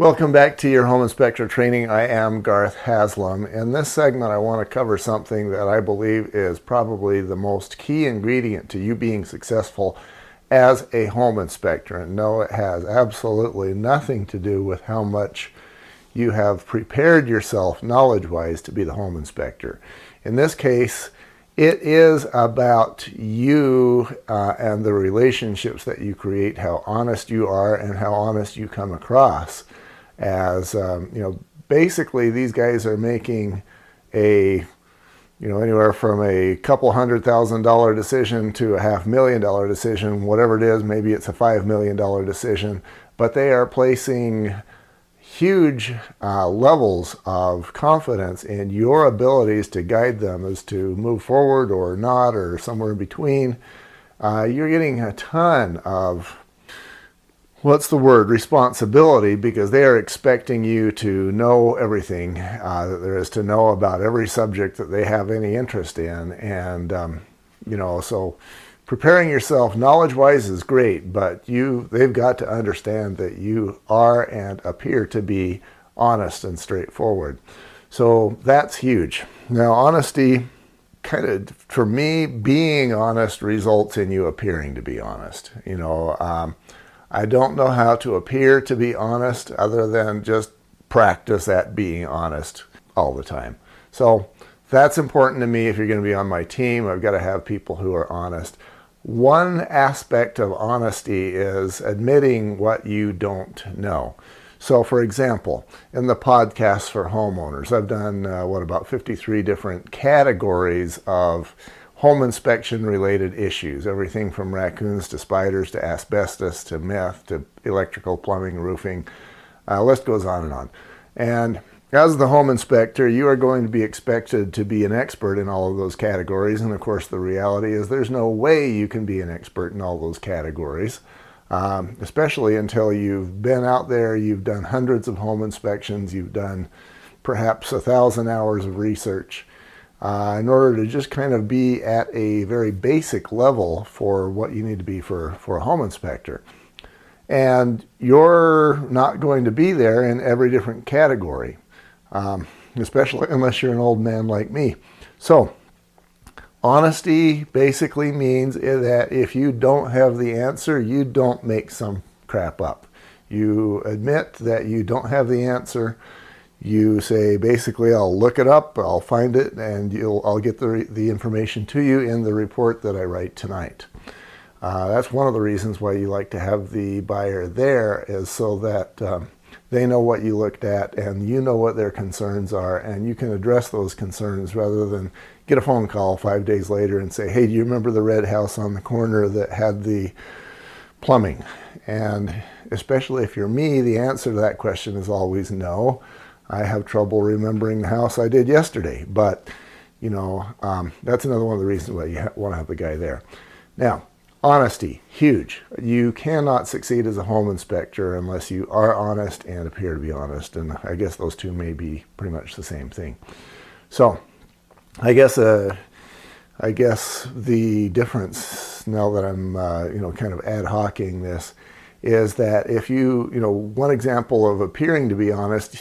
Welcome back to your home inspector training. I am Garth Haslam. In this segment, I want to cover something that I believe is probably the most key ingredient to you being successful as a home inspector. And no, it has absolutely nothing to do with how much you have prepared yourself knowledge wise to be the home inspector. In this case, it is about you uh, and the relationships that you create, how honest you are, and how honest you come across as um, you know basically these guys are making a you know anywhere from a couple hundred thousand dollar decision to a half million dollar decision whatever it is maybe it's a five million dollar decision but they are placing huge uh, levels of confidence in your abilities to guide them as to move forward or not or somewhere in between. Uh, you're getting a ton of what's the word? Responsibility because they are expecting you to know everything uh, that there is to know about every subject that they have any interest in. And um, you know so preparing yourself knowledge wise is great but you they've got to understand that you are and appear to be honest and straightforward. So that's huge. Now honesty kind of for me being honest results in you appearing to be honest you know um, I don't know how to appear to be honest other than just practice at being honest all the time. So that's important to me if you're going to be on my team. I've got to have people who are honest. One aspect of honesty is admitting what you don't know. So, for example, in the podcast for homeowners, I've done uh, what about 53 different categories of home inspection related issues everything from raccoons to spiders to asbestos to meth to electrical, plumbing, roofing. Uh, list goes on and on. And as the home inspector, you are going to be expected to be an expert in all of those categories. And of course, the reality is there's no way you can be an expert in all those categories, um, especially until you've been out there, you've done hundreds of home inspections, you've done perhaps a thousand hours of research uh, in order to just kind of be at a very basic level for what you need to be for, for a home inspector. And you're not going to be there in every different category, um, especially unless you're an old man like me. So, honesty basically means that if you don't have the answer, you don't make some crap up. You admit that you don't have the answer you say basically I'll look it up, I'll find it, and I'll get the the information to you in the report that I write tonight. Uh, that's one of the reasons why you like to have the buyer there is so that um, they know what you looked at and you know what their concerns are and you can address those concerns rather than get a phone call five days later and say, hey, do you remember the red house on the corner that had the plumbing? And especially if you're me, the answer to that question is always no. I have trouble remembering the house I did yesterday, but you know, um, that's another one of the reasons why you ha- want to have the guy there. Now, honesty, huge. You cannot succeed as a home inspector unless you are honest and appear to be honest. And I guess those two may be pretty much the same thing. So, I guess uh, I guess the difference now that I'm uh, you know kind of ad hocing this is that if you you know one example of appearing to be honest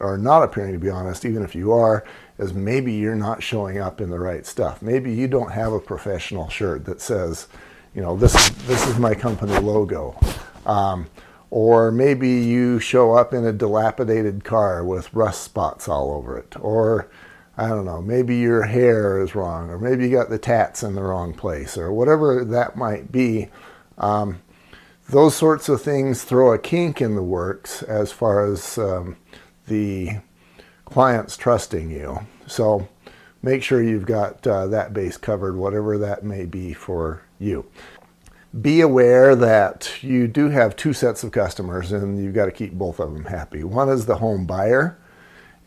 are not appearing to be honest, even if you are, is maybe you're not showing up in the right stuff. Maybe you don't have a professional shirt that says, you know, this is, this is my company logo. Um, or maybe you show up in a dilapidated car with rust spots all over it. Or, I don't know, maybe your hair is wrong, or maybe you got the tats in the wrong place, or whatever that might be. Um, those sorts of things throw a kink in the works as far as um, the clients trusting you. So make sure you've got uh, that base covered, whatever that may be for you. Be aware that you do have two sets of customers and you've got to keep both of them happy. One is the home buyer,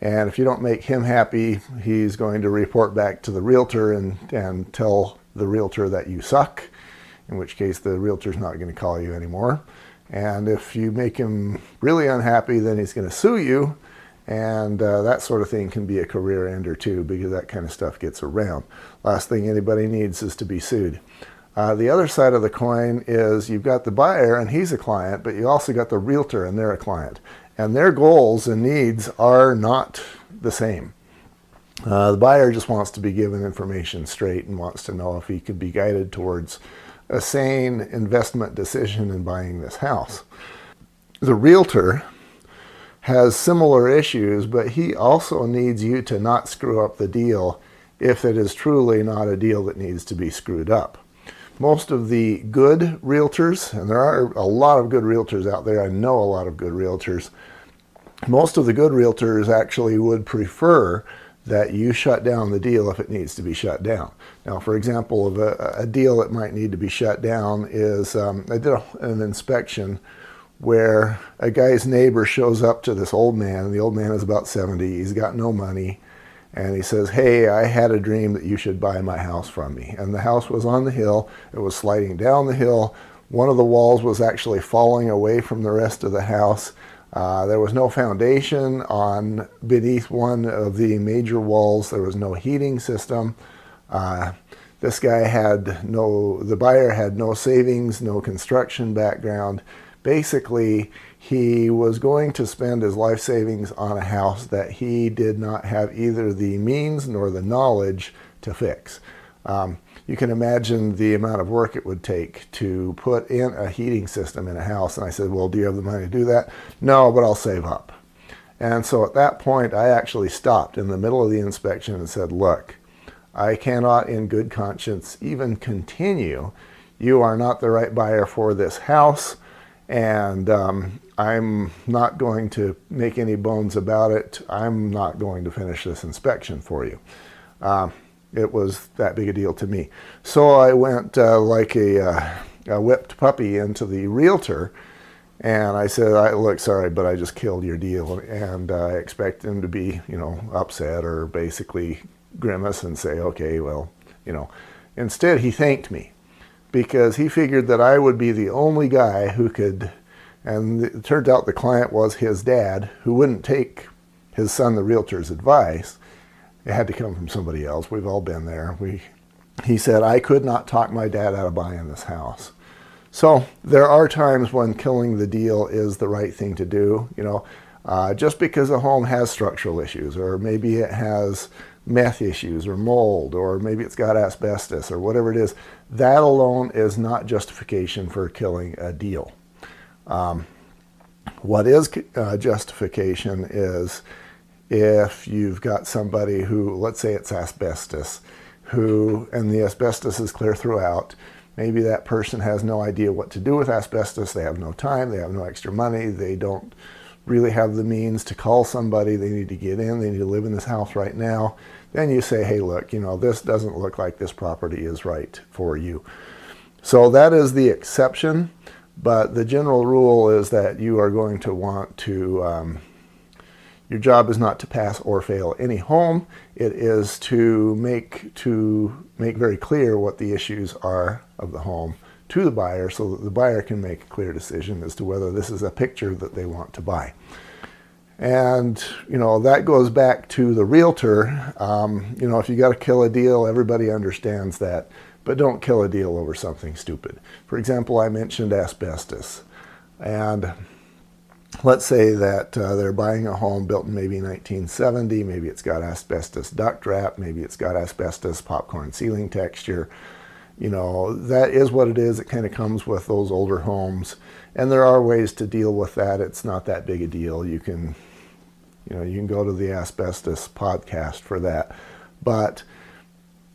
and if you don't make him happy, he's going to report back to the realtor and, and tell the realtor that you suck, in which case the realtor's not going to call you anymore. And if you make him really unhappy, then he's going to sue you and uh, that sort of thing can be a career ender too, because that kind of stuff gets around. Last thing anybody needs is to be sued. Uh, the other side of the coin is you've got the buyer and he's a client, but you also got the realtor and they're a client. and their goals and needs are not the same. Uh, the buyer just wants to be given information straight and wants to know if he could be guided towards a sane investment decision in buying this house. The realtor has similar issues, but he also needs you to not screw up the deal if it is truly not a deal that needs to be screwed up. Most of the good realtors, and there are a lot of good realtors out there, I know a lot of good realtors, most of the good realtors actually would prefer that you shut down the deal if it needs to be shut down. Now, for example, of a, a deal that might need to be shut down is um, I did a, an inspection where a guy's neighbor shows up to this old man, and the old man is about 70. He's got no money. And he says, Hey, I had a dream that you should buy my house from me. And the house was on the hill, it was sliding down the hill. One of the walls was actually falling away from the rest of the house. Uh, there was no foundation on beneath one of the major walls. There was no heating system. Uh, this guy had no, the buyer had no savings, no construction background. Basically, he was going to spend his life savings on a house that he did not have either the means nor the knowledge to fix. Um, you can imagine the amount of work it would take to put in a heating system in a house. And I said, Well, do you have the money to do that? No, but I'll save up. And so at that point, I actually stopped in the middle of the inspection and said, Look, I cannot, in good conscience, even continue. You are not the right buyer for this house, and um, I'm not going to make any bones about it. I'm not going to finish this inspection for you. Uh, it was that big a deal to me. So I went uh, like a, uh, a, whipped puppy into the realtor, and I said, "I look sorry, but I just killed your deal." And uh, I expect him to be, you know, upset or basically grimace and say, "Okay, well, you know." Instead, he thanked me because he figured that I would be the only guy who could. And it turned out the client was his dad, who wouldn't take his son, the realtor's advice it had to come from somebody else. We've all been there. We, he said, I could not talk my dad out of buying this house. So there are times when killing the deal is the right thing to do. You know, uh, just because a home has structural issues, or maybe it has meth issues, or mold, or maybe it's got asbestos, or whatever it is, that alone is not justification for killing a deal. Um, what is uh, justification is if you've got somebody who, let's say it's asbestos, who, and the asbestos is clear throughout, maybe that person has no idea what to do with asbestos, they have no time, they have no extra money, they don't really have the means to call somebody, they need to get in, they need to live in this house right now, then you say, hey, look, you know, this doesn't look like this property is right for you. So that is the exception, but the general rule is that you are going to want to um, your job is not to pass or fail any home. It is to make to make very clear what the issues are of the home to the buyer so that the buyer can make a clear decision as to whether this is a picture that they want to buy. And you know that goes back to the realtor. Um, you know, if you got to kill a deal, everybody understands that, but don't kill a deal over something stupid. For example, I mentioned asbestos, and let's say that uh, they're buying a home built in maybe 1970, maybe it's got asbestos duct wrap, maybe it's got asbestos popcorn ceiling texture. You know, that is what it is. It kind of comes with those older homes. And there are ways to deal with that. It's not that big a deal. You can, you know, you can go to the asbestos podcast for that. But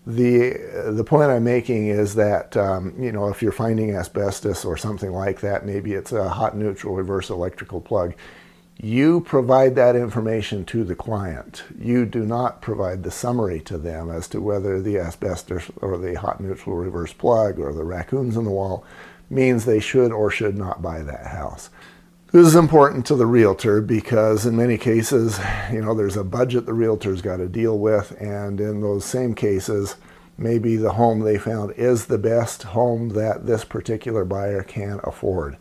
the the point I'm making is that um, you know if you're finding asbestos or something like that, maybe it's a hot neutral reverse electrical plug. You provide that information to the client. You do not provide the summary to them as to whether the asbestos or the hot neutral reverse plug or the raccoons in the wall means they should or should not buy that house. This is important to the realtor because in many cases, you know, there's a budget the realtor's got to deal with, and in those same cases, maybe the home they found is the best home that this particular buyer can afford.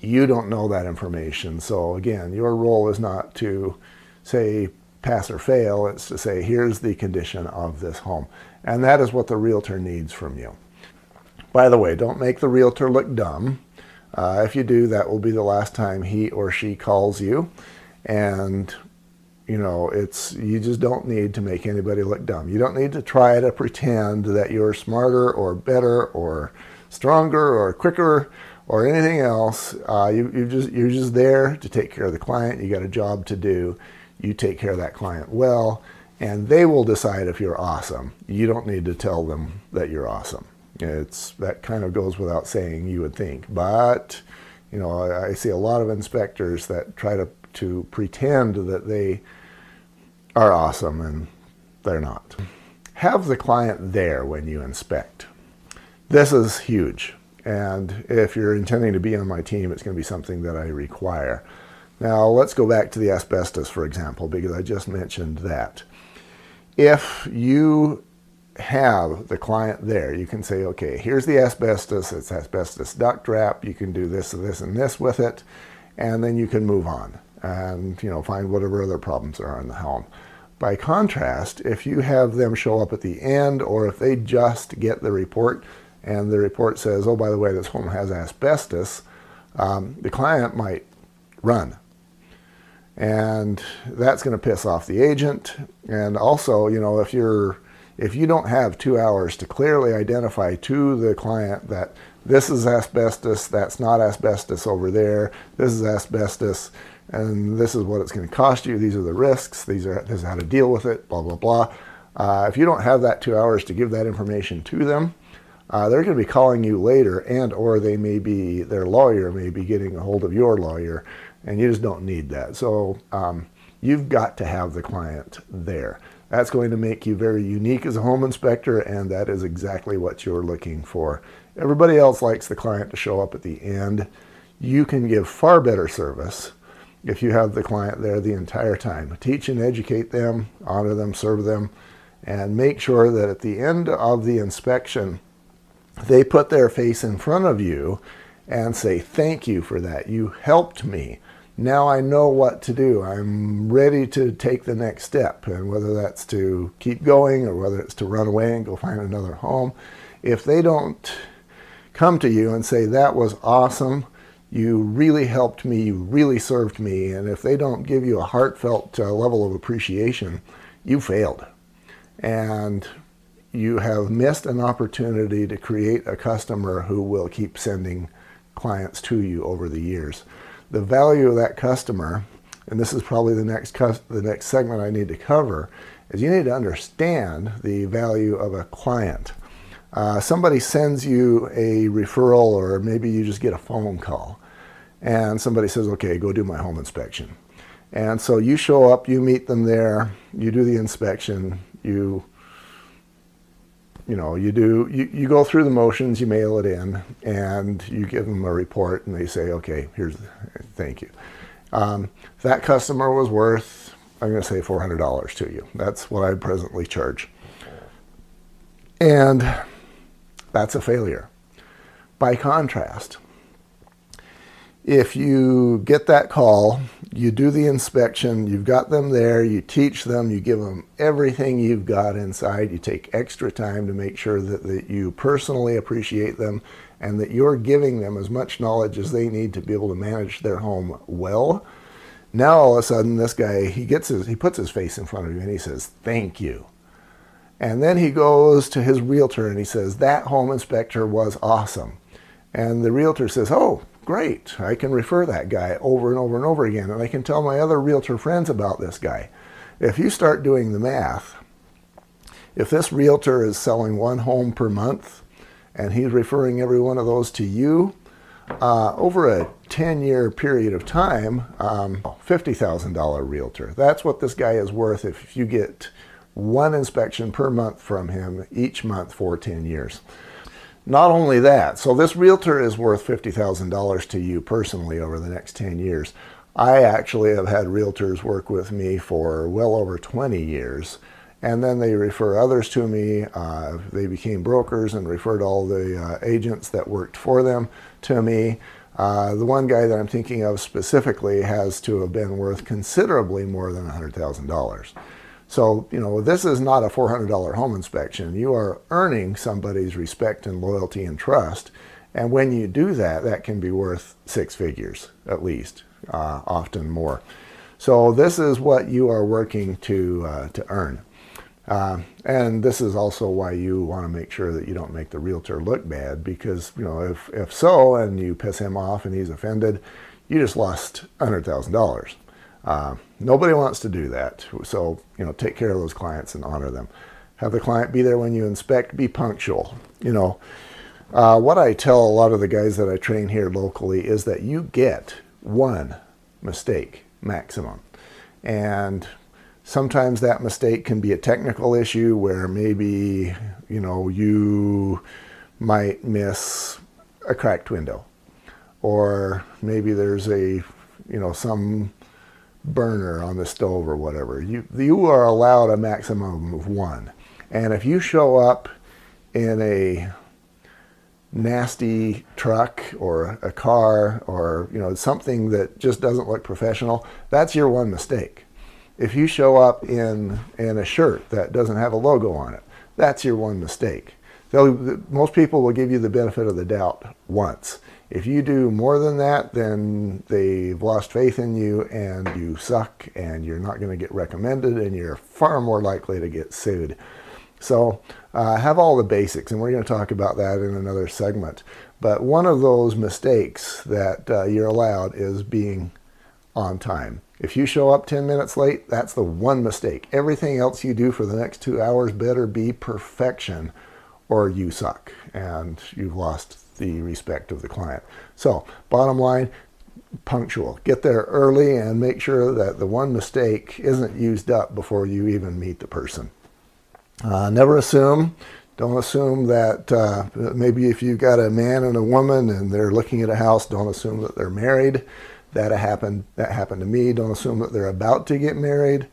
You don't know that information. So again, your role is not to say pass or fail, it's to say here's the condition of this home. And that is what the realtor needs from you. By the way, don't make the realtor look dumb Uh, if you do, that will be the last time he or she calls you. And you know, it's you just don't need to make anybody look dumb. You don't need to try to pretend that you're smarter or better or stronger or quicker or anything else. Uh, you, you just you're just there to take care of the client. You got a job to do. You take care of that client well, and they will decide if you're awesome. You don't need to tell them that you're awesome. It's that kind of goes without saying. You would think, but you know, I, I see a lot of inspectors that try to to pretend that they are awesome and they're not. Have the client there when you inspect. This is huge. And if you're intending to be on my team, it's going to be something that I require. Now, let's go back to the asbestos, for example, because I just mentioned that. If you have the client there, you can say, okay, here's the asbestos, it's asbestos duct wrap, you can do this and this and this with it, and then you can move on and you know find whatever other problems are in the home. By contrast, if you have them show up at the end or if they just get the report and the report says, oh, by the way, this home has asbestos, um, the client might run. And that's going to piss off the agent. And also, you know, if you're if you don't have two hours to clearly identify to the client that this is asbestos, that's not asbestos over there, this is asbestos, and this is what it's going to cost you. These are the risks. These are this is how to deal with it. Blah blah blah. Uh, if you don't have that two hours to give that information to them, uh, they're going to be calling you later, and or they may be their lawyer may be getting a hold of your lawyer, and you just don't need that. So um, you've got to have the client there. That's going to make you very unique as a home inspector, and that is exactly what you're looking for. Everybody else likes the client to show up at the end. You can give far better service if you have the client there the entire time. Teach and educate them, honor them, serve them, and make sure that at the end of the inspection, they put their face in front of you and say, Thank you for that. You helped me. Now I know what to do. I'm ready to take the next step. And whether that's to keep going or whether it's to run away and go find another home, if they don't come to you and say, That was awesome, you really helped me, you really served me, and if they don't give you a heartfelt uh, level of appreciation, you failed. And you have missed an opportunity to create a customer who will keep sending clients to you over the years. The value of that customer, and this is probably the next the next segment I need to cover, is you need to understand the value of a client. Uh, somebody sends you a referral, or maybe you just get a phone call and somebody says, okay, go do my home inspection. And so you show up, you meet them there, you do the inspection, you you know, you do you, you go through the motions, you mail it in, and you give them a report, and they say, okay, here's thank you. Um, that customer was worth, I'm going to say $400 to you. That's what I presently charge, and that's a failure. By contrast, if you get that call, you do the inspection, you've got them there, you teach them, you give them everything you've got inside, you take extra time to make sure that, that you personally appreciate them and that you're giving them as much knowledge as they need to be able to manage their home well. Now all of a sudden this guy he gets his he puts his face in front of you and he says, Thank you. And then he goes to his realtor and he says, That home inspector was awesome. And the realtor says, Oh, great. I can refer that guy over and over and over again, and I can tell my other realtor friends about this guy. If you start doing the math, if this realtor is selling one home per month and he's referring every one of those to you, uh, over a 10 year period of time, um, $50,000 realtor. That's what this guy is worth if you get one inspection per month from him each month for 10 years. Not only that, so this realtor is worth $50,000 to you personally over the next 10 years. I actually have had realtors work with me for well over 20 years, and then they refer others to me. Uh, they became brokers and referred all the uh, agents that worked for them to me. Uh, the one guy that I'm thinking of specifically has to have been worth considerably more than $100,000. So, you know, this is not a $400 home inspection. You are earning somebody's respect and loyalty and trust. And when you do that, that can be worth six figures at least, uh, often more. So this is what you are working to uh, to earn. Uh, and this is also why you want to make sure that you don't make the realtor look bad because you know if if so and you piss him off and he's offended, you just lost hundred thousand uh. Nobody wants to do that. So you know take care of those clients and honor them. Have the client be there when you inspect. Be punctual. You know uh, what I tell a lot of the guys that I train here locally is that you get one mistake maximum. And sometimes that mistake can be a technical issue where maybe, you know, you might miss a cracked window. Or maybe there's a, you know, some burner on the stove or whatever. You, you are allowed a maximum of one. And if you show up in a nasty truck or a car or you know something that just doesn't look professional that's your one mistake if you show up in in a shirt that doesn't have a logo on it that's your one mistake They'll, most people will give you the benefit of the doubt once if you do more than that then they've lost faith in you and you suck and you're not going to get recommended and you're far more likely to get sued so uh, have all the basics, and we're going to talk about that in another segment. But one of those mistakes that uh, you're allowed is being on time. If you show up 10 minutes late, that's the one mistake. Everything else you do for the next two hours better be perfection, or you suck and you've lost the respect of the client. So, bottom line, punctual. Get there early and make sure that the one mistake isn't used up before you even meet the person. Uh, never assume. Don't assume that uh, maybe if you've got a man and a woman and they're looking at a house, don't assume that they're married. That happened. That happened to me. Don't assume that they're about to get married.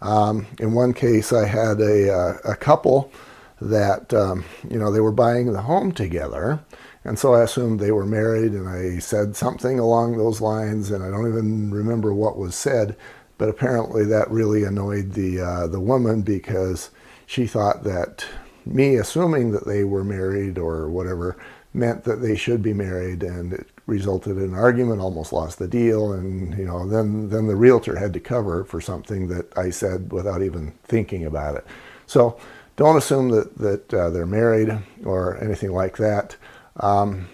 Um, in one case, I had a, uh, a couple that um, you know they were buying the home together, and so I assumed they were married, and I said something along those lines, and I don't even remember what was said, but apparently that really annoyed the uh, the woman because she thought that me assuming that they were married or whatever meant that they should be married and it resulted in an argument almost lost the deal and you know then then the realtor had to cover for something that I said without even thinking about it. So don't assume that that uh, they're married or anything like that um,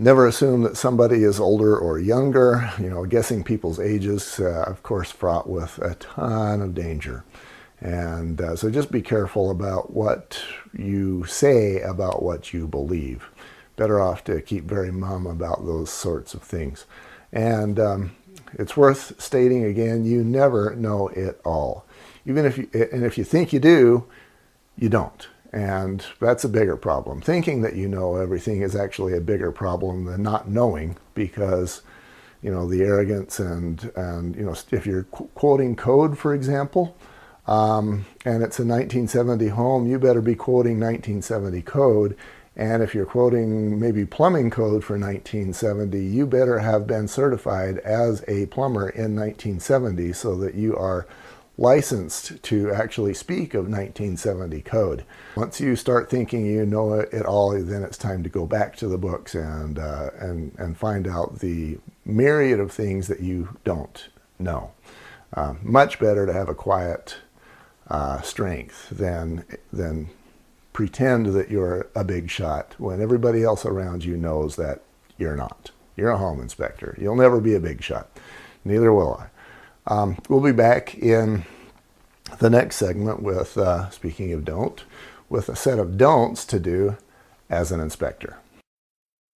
Never assume that somebody is older or younger. You know, guessing people's ages, uh, of course, fraught with a ton of danger. And uh, so just be careful about what you say about what you believe. Better off to keep very mum about those sorts of things. And um, it's worth stating again, you never know it all. Even if you, and if you think you do, you don't. And that's a bigger problem. Thinking that you know everything is actually a bigger problem than not knowing because, you know, the arrogance and, and you know, if you're qu- quoting code, for example, um, and it's a 1970 home, you better be quoting 1970 code. And if you're quoting maybe plumbing code for 1970, you better have been certified as a plumber in 1970 so that you are licensed to actually speak of 1970 code. Once you start thinking you know it all, then it's time to go back to the books and, uh, and, and find out the myriad of things that you don't know. Uh, much better to have a quiet uh, strength than than pretend that you're a big shot when everybody else around you knows that you're not. You're a home inspector. You'll never be a big shot. Neither will I. Um, we'll be back in the next segment with, uh, speaking of don't, with a set of don'ts to do as an inspector.